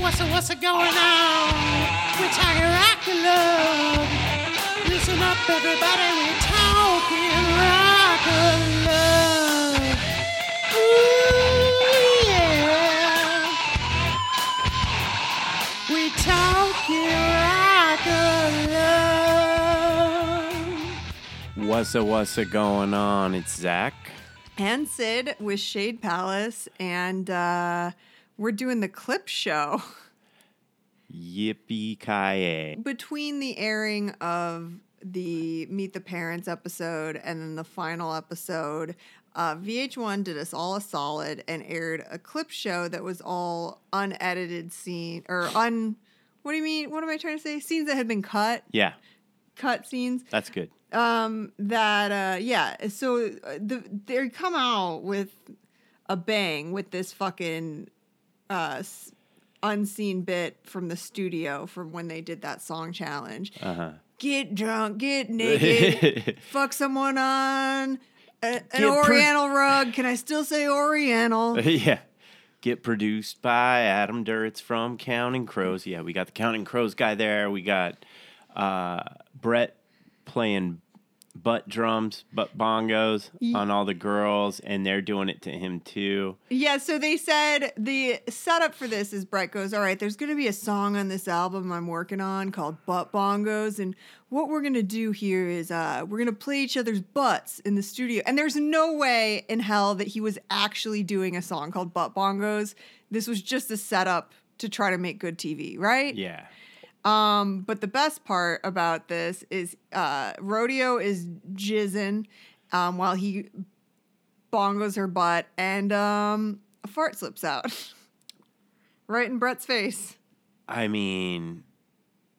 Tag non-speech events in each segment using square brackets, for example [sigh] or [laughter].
What's what's going on? We're talking rock and love. Listen up, everybody. We're talking rock and love. Ooh, yeah. We're talking rock and love. What's a what's a going on? It's Zach. and Sid with Shade Palace, and uh, we're doing the clip show Yippee ki between the airing of the Meet the Parents episode and then the final episode. Uh, VH1 did us all a solid and aired a clip show that was all unedited scene or un. What do you mean? What am I trying to say? Scenes that had been cut, Yeah, cut scenes. that's good. um that uh yeah so uh, the they come out with a bang with this fucking uh unseen bit from the studio from when they did that song challenge Uh huh. get drunk get naked [laughs] fuck someone on a, an Get pro- oriental rug can i still say oriental [laughs] yeah. Get produced by Adam Duritz from Counting Crows. Yeah, we got the Counting Crows guy there. We got uh, Bret playing butt drums, butt bongos on all the girls, and they're doing it to him too. Yeah, so they said the setup for this is Bret goes, All right, there's going to be a song on this album I'm working on called Butt Bongos. And what we're going to do here is uh, we're going to play each other's butts in the studio. And there's no way in hell that he was actually doing a song called Butt Bongos. This was just a setup to try to make good TV, right? Yeah. Um, but the best part about this is uh, Rodeo is jizzing um, while he bongos her butt, and um, a fart slips out [laughs] right in Bret's face. I mean,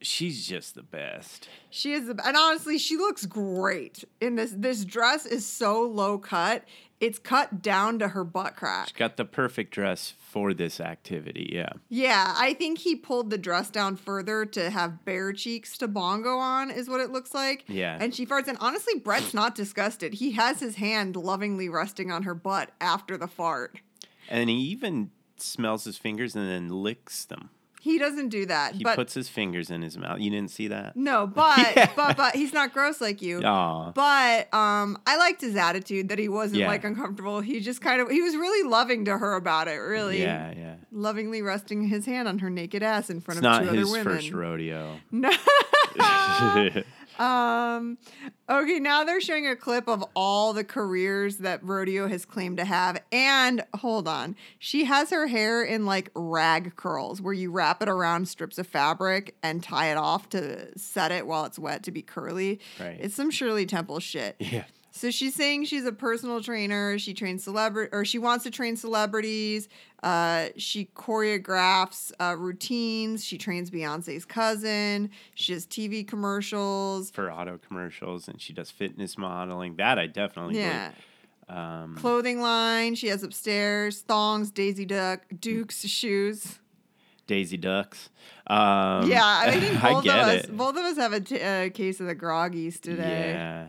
she's just the best. She is, and honestly, she looks great in this. This dress is so low cut; it's cut down to her butt crack. She's got the perfect dress for this activity. Yeah. Yeah, I think he pulled the dress down further to have bare cheeks to bongo on, is what it looks like. Yeah. And she farts. And honestly, Bret's not disgusted. He has his hand lovingly resting on her butt after the fart. And he even smells his fingers and then licks them. He doesn't do that. He but puts his fingers in his mouth. You didn't see that? no, [laughs] but Yeah. but but he's not gross like you. Aw. But um, I liked his attitude that he wasn't Yeah. like uncomfortable. He just kind of he was really loving to her about it. Really, Yeah, yeah. lovingly resting his hand on her naked ass in front It's of not two his other women. first rodeo. No. [laughs] [laughs] um okay, now they're showing a clip of all the careers that Rodeo has claimed to have and hold on. She has her hair in like rag curls where you wrap it around strips of fabric and tie it off to set it while it's wet to be curly. Right. It's some Shirley Temple shit. yeah. So she's saying she's a personal trainer. She trains celebrity, or she wants to train celebrities. Uh, she choreographs uh, routines. She trains Beyonce's cousin. She does TV commercials. For auto commercials and she does fitness modeling. That I definitely Yeah. Um, clothing line. She has upstairs thongs, Daisy Duck, Duke's shoes. Daisy Ducks. Um, yeah, I think [laughs] both of get us, it. both of us have a t- uh, case of the groggies today. Yeah.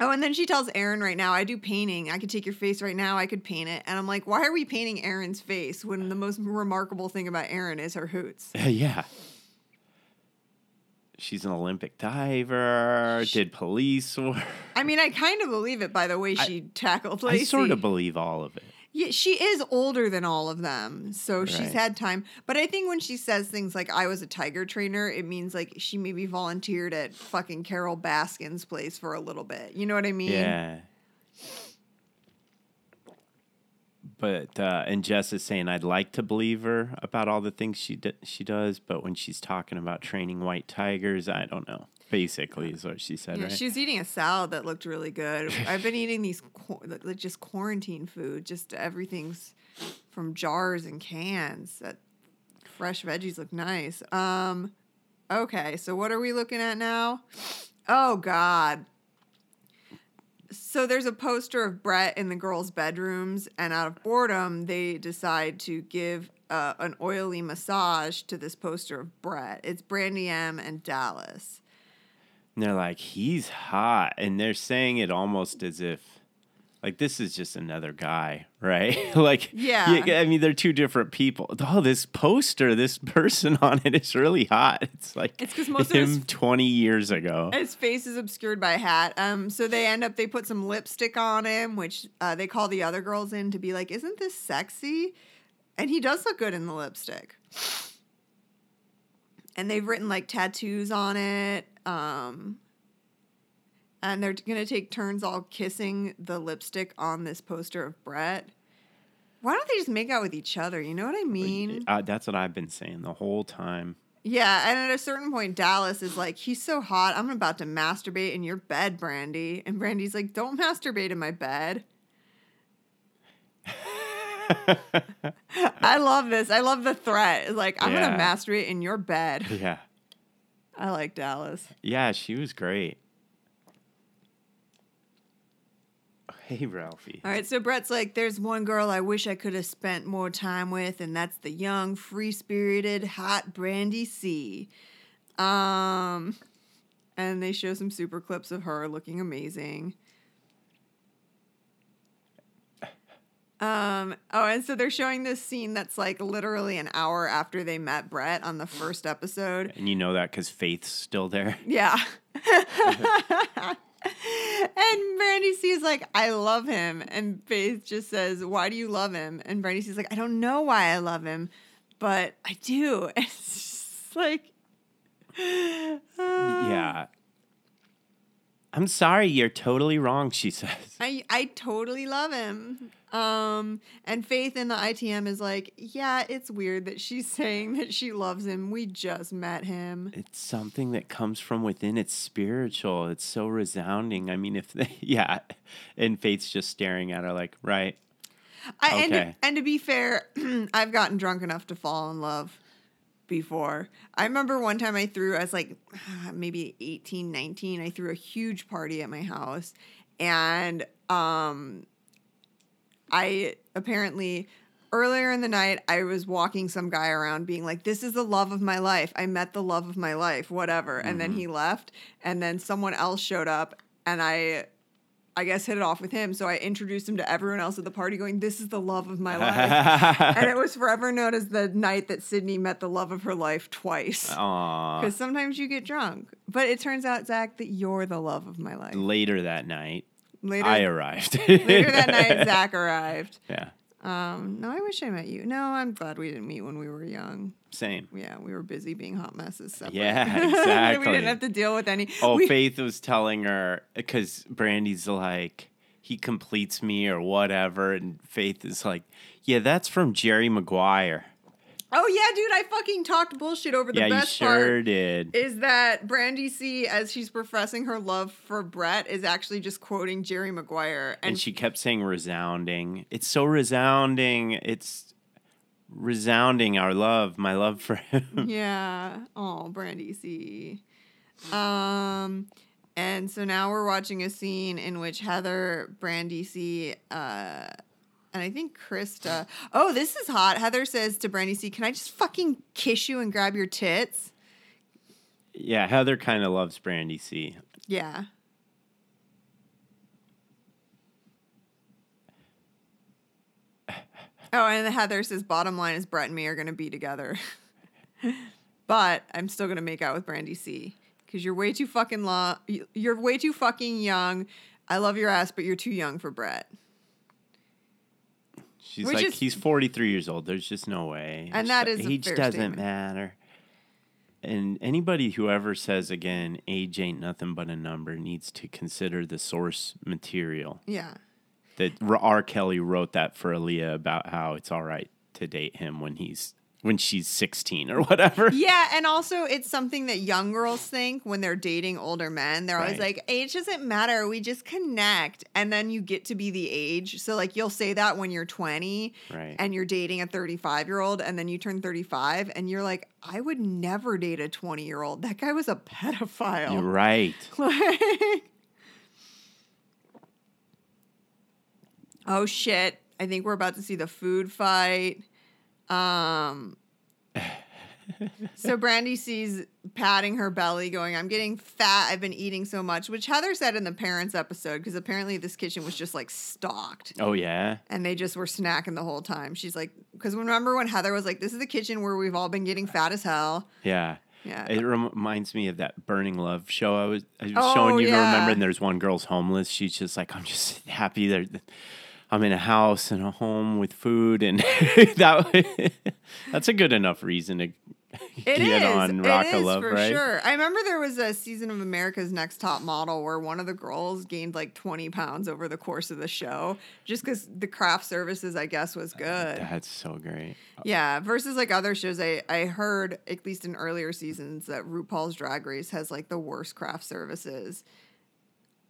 Oh, and then she tells Aaron right now, I do painting. I could take your face right now. I could paint it. And I'm like, why are we painting Aaron's face when the most remarkable thing about Aaron is her hoots? [laughs] yeah. She's an Olympic diver, did police work. I mean, I kind of believe it by the way she tackled Lacey. I sort of believe all of it. Yeah, she is older than all of them, so she's had time. But I think when she says things like "I was a tiger trainer," it means like she maybe volunteered at fucking Carole Baskin's place for a little bit. You know what I mean? Yeah. But uh, and Jess is saying I'd like to believe her about all the things she d- she does, but when she's talking about training white tigers, I don't know. Basically, is what she said, Yeah, right? she was eating a salad that looked really good. I've been eating these like just quarantine food, just everything's from jars and cans. That fresh veggies look nice. Um, okay, so what are we looking at now? Oh God. So there's a poster of Bret in the girls' bedrooms, and out of boredom, they decide to give uh, an oily massage to this poster of Bret. It's Brandy M and Dallas. And they're like, he's hot. And they're saying it almost as if Like this is just another guy, right? [laughs] like Yeah. I mean, they're two different people. Oh, this poster, this [laughs] person on it is really hot. It's like it's because most of him his- twenty years ago. His face is obscured by a hat. Um, so they end up they put some lipstick on him, which uh, they call the other girls in to be like, "Isn't this sexy?" And he does look good in the lipstick. And they've written like tattoos on it. Um, and they're gonna take turns all kissing the lipstick on this poster of Bret. Why don't they just make out with each other? You know what I mean? Uh, that's what I've been saying the whole time. Yeah, and at a certain point, Dallas is like, he's so hot, I'm about to masturbate in your bed, Brandy. And Brandy's like, don't masturbate in my bed. [laughs] I love this. I love the threat. It's like, I'm Yeah. going to masturbate in your bed. Yeah. I like Dallas. Yeah, she was great. Hey, Ralphie. All right, so Bret's like, there's one girl I wish I could have spent more time with, and that's the young, free spirited, hot Brandy C. Um, and they show some super clips of her looking amazing. Um, oh, and so they're showing this scene that's like literally an hour after they met Bret on the first episode. And you know that because Faith's still there. [laughs] Yeah. [laughs] and Brandy C's like, I love him. And Faith just says, Why do you love him? And Brandy C's like, I don't know why I love him, but I do. [laughs] It's just like, Yeah. I'm sorry, you're totally wrong, she [laughs] says. I, I totally love him. Um, and Faith in the ITM is like, Yeah, it's weird that she's [laughs] saying that she loves him. We just met him. It's something that comes from within. It's spiritual. It's so resounding. I mean, if they, [laughs] yeah, and Faith's just staring at her like, right, I, and, Okay. to, and to be fair, [clears throat] I've gotten drunk enough to fall in love before. I remember one time I threw, I was like [sighs] maybe 18, 19, I threw a huge party at my house. And um, I apparently, earlier in the night, I was walking some guy around being like, this is the love of my life. I met the love of my life, whatever. And then he left. And then someone else showed up and I. I guess hit it off with him, so I introduced him to everyone else at the party, going, "This is the love of my life," [laughs] and it was forever known as the night that Sydney met the love of her life twice. Because sometimes you get drunk, but it turns out, Zach, that you're the love of my life. Later that night, Later, I arrived. later that night, [laughs] Zach arrived. Yeah, Um, no, I wish I met you. No, I'm glad we didn't meet when we were young. same. Yeah, we were busy being hot messes. Separate. Yeah, [laughs] we didn't have to deal with any. Oh, we, Faith was telling her because Brandy's like, he completes me or whatever, and Faith is like, yeah, that's from Jerry Maguire. Oh yeah, dude, I fucking talked bullshit over the yeah, you best sure part. did. is that Brandy C, as she's professing her love for Bret, is actually just quoting Jerry Maguire. And, and she kept saying resounding. It's so resounding. It's resounding our love, my love for him. [laughs] yeah. Oh, Brandy C. Um, and so now we're watching a scene in which Heather, Brandy C, uh, and I think Krista. Oh, this is hot. Heather says to Brandy C, "Can I just fucking kiss you and grab your tits?" yeah, Heather kind of loves Brandy C. Yeah. Oh, and Heather says, bottom line is Bret and me are going to be together. [laughs] but I'm still going to make out with Brandy C. Because you're way too fucking long. You're way too fucking young. I love your ass, but you're too young for Bret. She's Which like, is- he's 43 years old. There's just no way. And that is a age fair doesn't statement. matter. And anybody who ever says again, age ain't nothing but a number, needs to consider the source material. Yeah. That R. R. Kelly wrote that for Aaliyah about how it's all right to date him when he's when she's 16 or [laughs] whatever. Yeah, and also it's something that young girls think when they're dating older men. They're always Right. like, age doesn't matter, we just connect. And then you get to be the age. So, like, you'll say that when you're 20 Right. and you're dating a 35 year old, and then you turn 35 and you're like, I would never date a 20 year old. That guy was a pedophile. You're right. [laughs] Like- oh shit. I think we're about to see the food fight. Um so Brandy sees patting her belly, going, I'm getting fat. I've been eating so much, which Heather said in the parents episode, because apparently this kitchen was just like stocked. Oh yeah. And they just were snacking the whole time. She's like, because remember when Heather was like, This is the kitchen where we've all been getting fat as hell. Yeah. Yeah. It reminds me of that Burning Love show I was, I was Oh, showing you to remember. And there's one girl's homeless. She's just like, I'm just happy that I'm in a house and a home with food, and [laughs] that that's a good enough reason to It is. get on Rock it is Love, for right? sure. I remember there was a season of America's Next Top Model where one of the girls gained like 20 pounds over the course of the show just because the craft services, I guess, was good. That's so great. Yeah, versus like other shows, I, I heard, at least in earlier seasons, that RuPaul's Drag Race has like the worst craft services.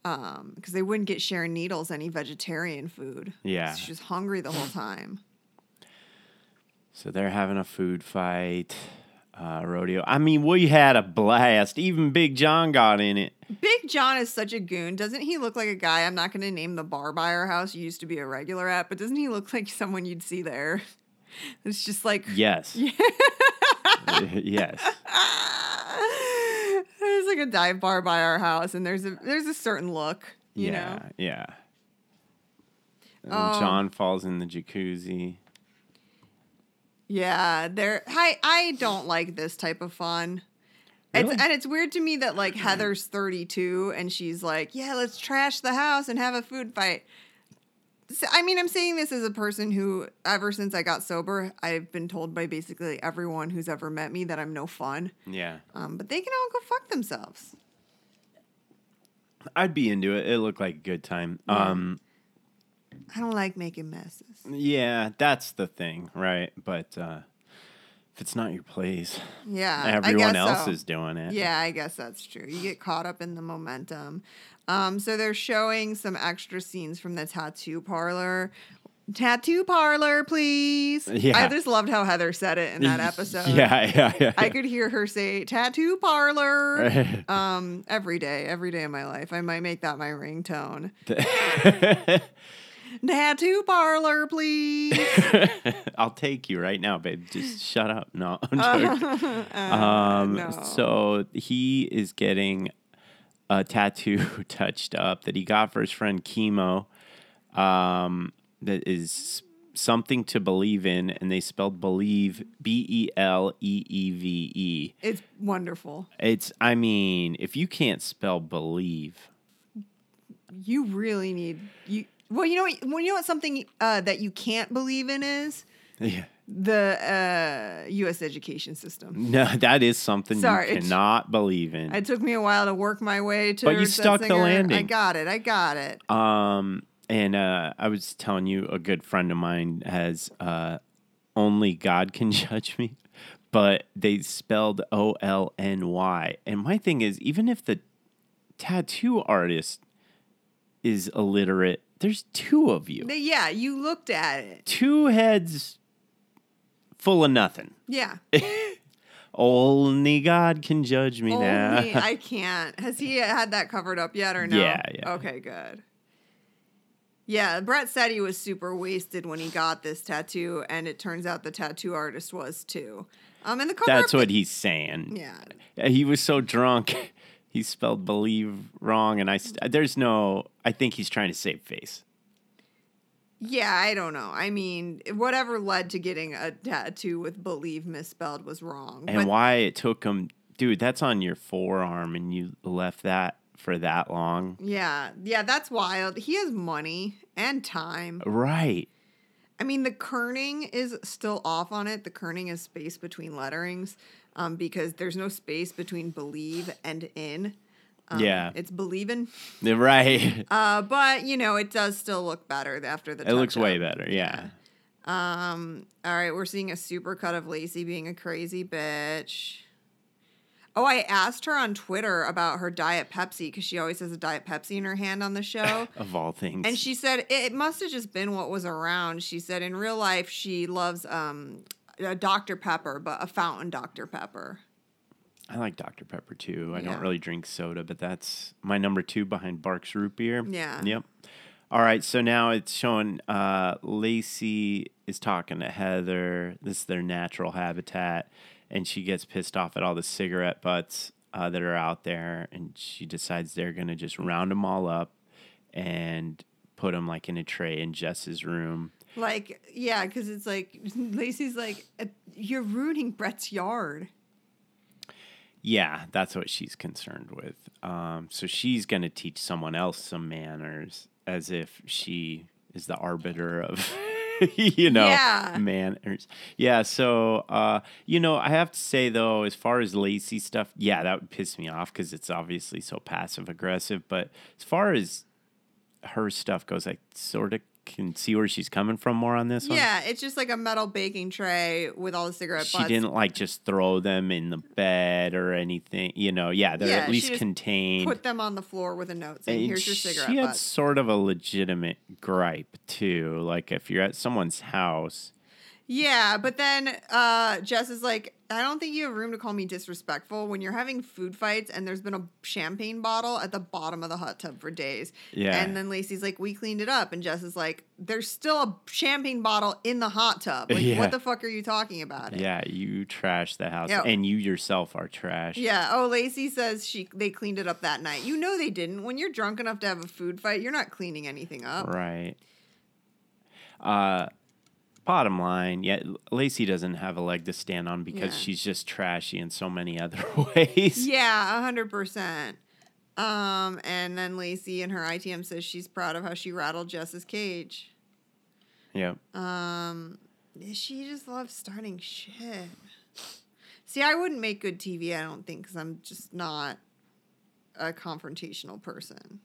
Um, because they wouldn't get Sharon Needles any vegetarian food. Yeah. She was hungry the whole time. So they're having a food fight, uh, rodeo. I mean, we had a blast. Even Big John got in it. Big John is such a goon. Doesn't he look like a guy? I'm not going to name the bar by our house you used to be a regular at, but doesn't he look [laughs] like someone you'd see there? [laughs] It's just like Yes. [laughs] yes. Like a dive bar by our house, and there's a there's a certain look, you yeah. know. Yeah. And Oh. John falls in the jacuzzi. Yeah, there. I I don't like this type of fun. Really? It's, and it's weird to me that like hmm. Heather's 32 and she's like, yeah, let's trash the house and have a food fight. I mean, I'm saying this as a person who, ever since I got sober, I've been told by basically everyone who's ever met me that I'm no fun. Yeah. Um, but they can all go fuck themselves. I'd be into it. It looked like a good time. Um, I don't like making messes. yeah, that's the thing, right? But uh, if it's not your place, Yeah, I everyone else so. is doing it. Yeah, I guess that's true. You get caught up in the momentum. Um, so they're showing some extra scenes from the tattoo parlor. Tattoo parlor, please. Yeah. I just loved how Heather said it in that [laughs] episode. Yeah, yeah, yeah. I could hear her say tattoo parlor [laughs] um, every day, every day of my life. I might make that my ringtone. [laughs] Tattoo parlor, please. I'll take you right now, babe. Just shut up. No, I'm joking. um, Uh, no. So he is getting a tattoo [laughs] touched up that he got for his friend Chemo. Um, that is something to believe in, and they spelled believe B E L E E V E. It's wonderful. It's, I mean, if you can't spell believe, You really need you. Well, you know what? Well, you know what? Something uh, that you can't believe in is yeah. The uh, U.S. education system. [laughs] No, that is something Sorry, you cannot believe in. It took me a while to work my way to. But you stuck the landing. I got it. I got it. Um, and uh, I was telling you, a good friend of mine has uh, only God can [laughs] judge me, but they spelled O L N Y. And my thing is, even if the tattoo artist is illiterate, there's two of you, yeah, you looked at it. two heads full of nothing. Yeah. [laughs] Only God can judge me now. I [laughs] can't. Has he had that covered up yet or no? Yeah, yeah. Okay, good. Yeah, Bret said he was super wasted when he got this tattoo, and it turns out the tattoo artist was too. Um, and the cover. That's what he's saying. Yeah. He was so drunk, [laughs] he spelled believe wrong, and I st- there's no. I think he's trying to save face. Yeah, I don't know. I mean, whatever led to getting a tattoo with believe misspelled was wrong. And but why it took him, dude? That's on your forearm, and you left that for that long, yeah, yeah, that's wild. He has money and time. right? I mean, the kerning is still off on it. The kerning is space between letterings um, because there's no space between believe and in. Um, Yeah. It's believing. Right. [laughs] Uh, but, you know, it does still look better after the it looks touch-up. way better. Yeah. Um, all right, we're seeing a super cut of Lacey being a crazy bitch. Oh, I asked her on Twitter about her Diet Pepsi because she always has a Diet Pepsi in her hand on the [laughs] show. Of all things. And she said it must have just been what was around. She said in real life she loves um, a Dr. Pepper, but a fountain Dr. Pepper. I like Dr Pepper too. I Yeah. don't really drink soda, but that's my number two behind Barq's Root Beer. Yeah. Yep. All right, so now it's showing uh, Lacey is talking to Heather. This is their natural habitat, and she gets pissed off at all the cigarette butts uh, that are out there, and she decides they're gonna just round them all up and put them like in a tray in Jess's room. Like, yeah, because it's like [laughs] Lacey's like, "Uh, you're ruining Bret's yard. Yeah, that's what she's concerned with. Um, so she's going to teach someone else some manners as if she is the arbiter of, [laughs] you know, Yeah. manners. Yeah. So, uh, you know, I have to say, though, as far as Lacey stuff, yeah, that would piss me off because it's obviously so passive aggressive. But as far as her stuff goes, I sort of can see where she's coming from more on this one. Yeah, it's just like a metal baking tray with all the cigarette She butts. didn't like just throw them in the bed or anything. You know, yeah, they're Yeah, at she least just contained. put them on the floor with a note saying, And "Here's your cigarette She had butts." sort of a legitimate gripe too. Like if you're at someone's house, Yeah, but then uh, Jess is like, I don't think you have room to call me disrespectful when you're having food fights and there's been a champagne bottle at the bottom of the hot tub for days. Yeah. And then Lacey's like, we cleaned it up. And Jess is like, there's still a champagne bottle in the hot tub. Like, Yeah. what the fuck are you talking about? It? yeah, you trash the house, Yeah. and you yourself are trash. Yeah. Oh, Lacey says she they cleaned it up that night. You know they didn't. When you're drunk enough to have a food fight, you're not cleaning anything up. Right. Uh, bottom line, yeah, Lacey doesn't have a leg to stand on because Yeah. she's just trashy in so many other [laughs] ways. Yeah, a hundred percent. Um, and then Lacey in her ITM says she's proud of how she rattled Jess's cage. Yep. Um, she just loves starting shit. See, I wouldn't make good TV, I don't think, because I'm just not a confrontational person.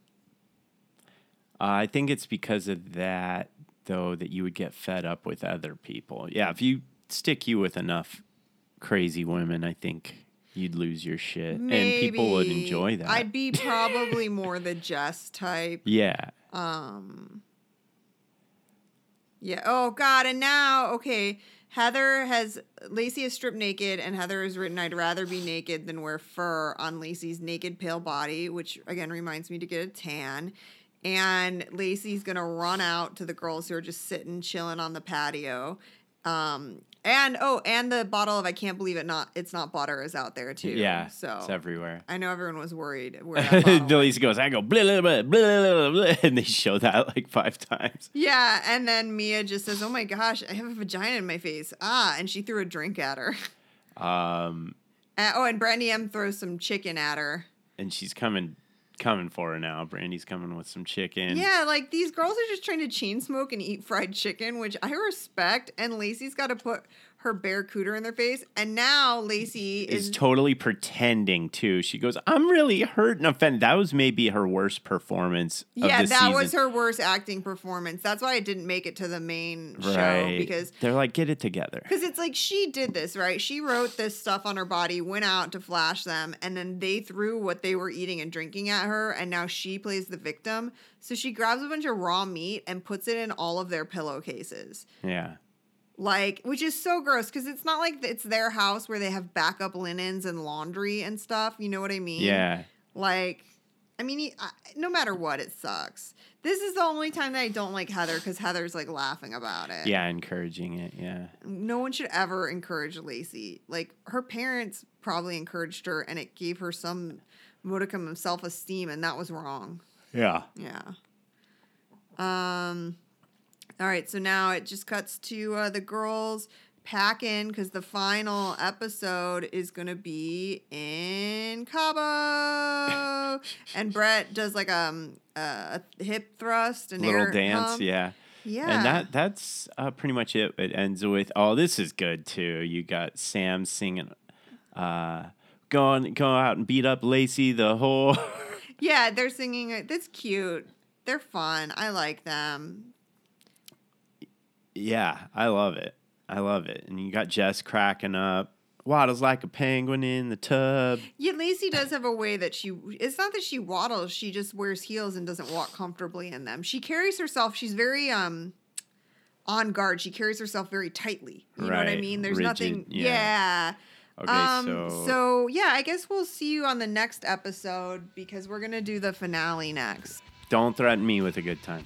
Uh, I think it's because of that, though, that you would get fed up with other people. Yeah, if you stick you with enough crazy women, I think you'd lose your shit, and people would enjoy that. I'd be [laughs] probably more the Jess type. yeah, Um. Yeah. Oh God. And now, okay. Heather has Lacey is stripped naked, and Heather has written, "I'd rather be naked than wear fur on Lacey's naked, pale body," which again reminds me to get a tan. And Lacey's gonna run out to the girls who are just sitting, chilling on the patio. Um, and oh, and the bottle of "I can't believe it not it's not butter" is out there too. yeah. So it's everywhere. I know everyone was worried where [laughs] that bottle went. Lacey goes, I go blah blah blah, and they show that like five times. Yeah, and then Mia just says, "Oh my gosh, I have a vagina in my face." Ah, and she threw a drink at her. Um, [laughs] Uh, oh, and Brandy M throws some chicken at her. and she's coming, coming for her now. Brandy's coming with some chicken. Yeah, like these girls are just trying to chain smoke and eat fried chicken, which I respect. And Lacey's got to put her bare cooter in their face, and now Lacey is is. totally pretending too. She goes, "I'm really hurt and offended." That was maybe her worst performance. Of yeah, that season. was her worst acting performance. That's why it didn't make it to the main show because they're like, "Get it together." Because it's like she did this, right? She wrote this stuff on her body, went out to flash them, and then they threw what they were eating and drinking at her, and now she plays the victim. So she grabs a bunch of raw meat and puts it in all of their pillowcases. Yeah, Like, which is so gross because it's not like it's their house where they have backup linens and laundry and stuff. You know what I mean? yeah. Like, I mean, he- I- no matter what, it sucks. This is the only time that I don't like Heather because Heather's like laughing about it Yeah, encouraging it. Yeah. no one should ever encourage Lacey. Like her parents probably encouraged her and it gave her some modicum of self-esteem and that was wrong. Yeah. Yeah. Um all right, so now it just cuts to uh, the girls packing because the final episode is going to be in Cabo. [laughs] and Bret does like um, a hip thrust and Little dance. hump. Yeah. Yeah. And that that's uh, pretty much it. It ends with, oh, this is good too. You got Sam singing, uh, on, go out and beat up Lacey the whole. [laughs] Yeah, they're singing. That's cute. They're fun. I like them. Yeah, I love it. I love it. And you got Jess cracking up. Waddles like a penguin in the tub. Yeah, Lacey does have a way that she. It's not that she waddles. She just wears heels and doesn't walk comfortably in them. She carries herself. She's very um, on guard. She carries herself very tightly. You know what I mean? There's rigid, nothing. yeah. Yeah. Okay, um, so, so yeah, I guess we'll see you on the next episode because we're gonna do the finale next. don't threaten me with a good time.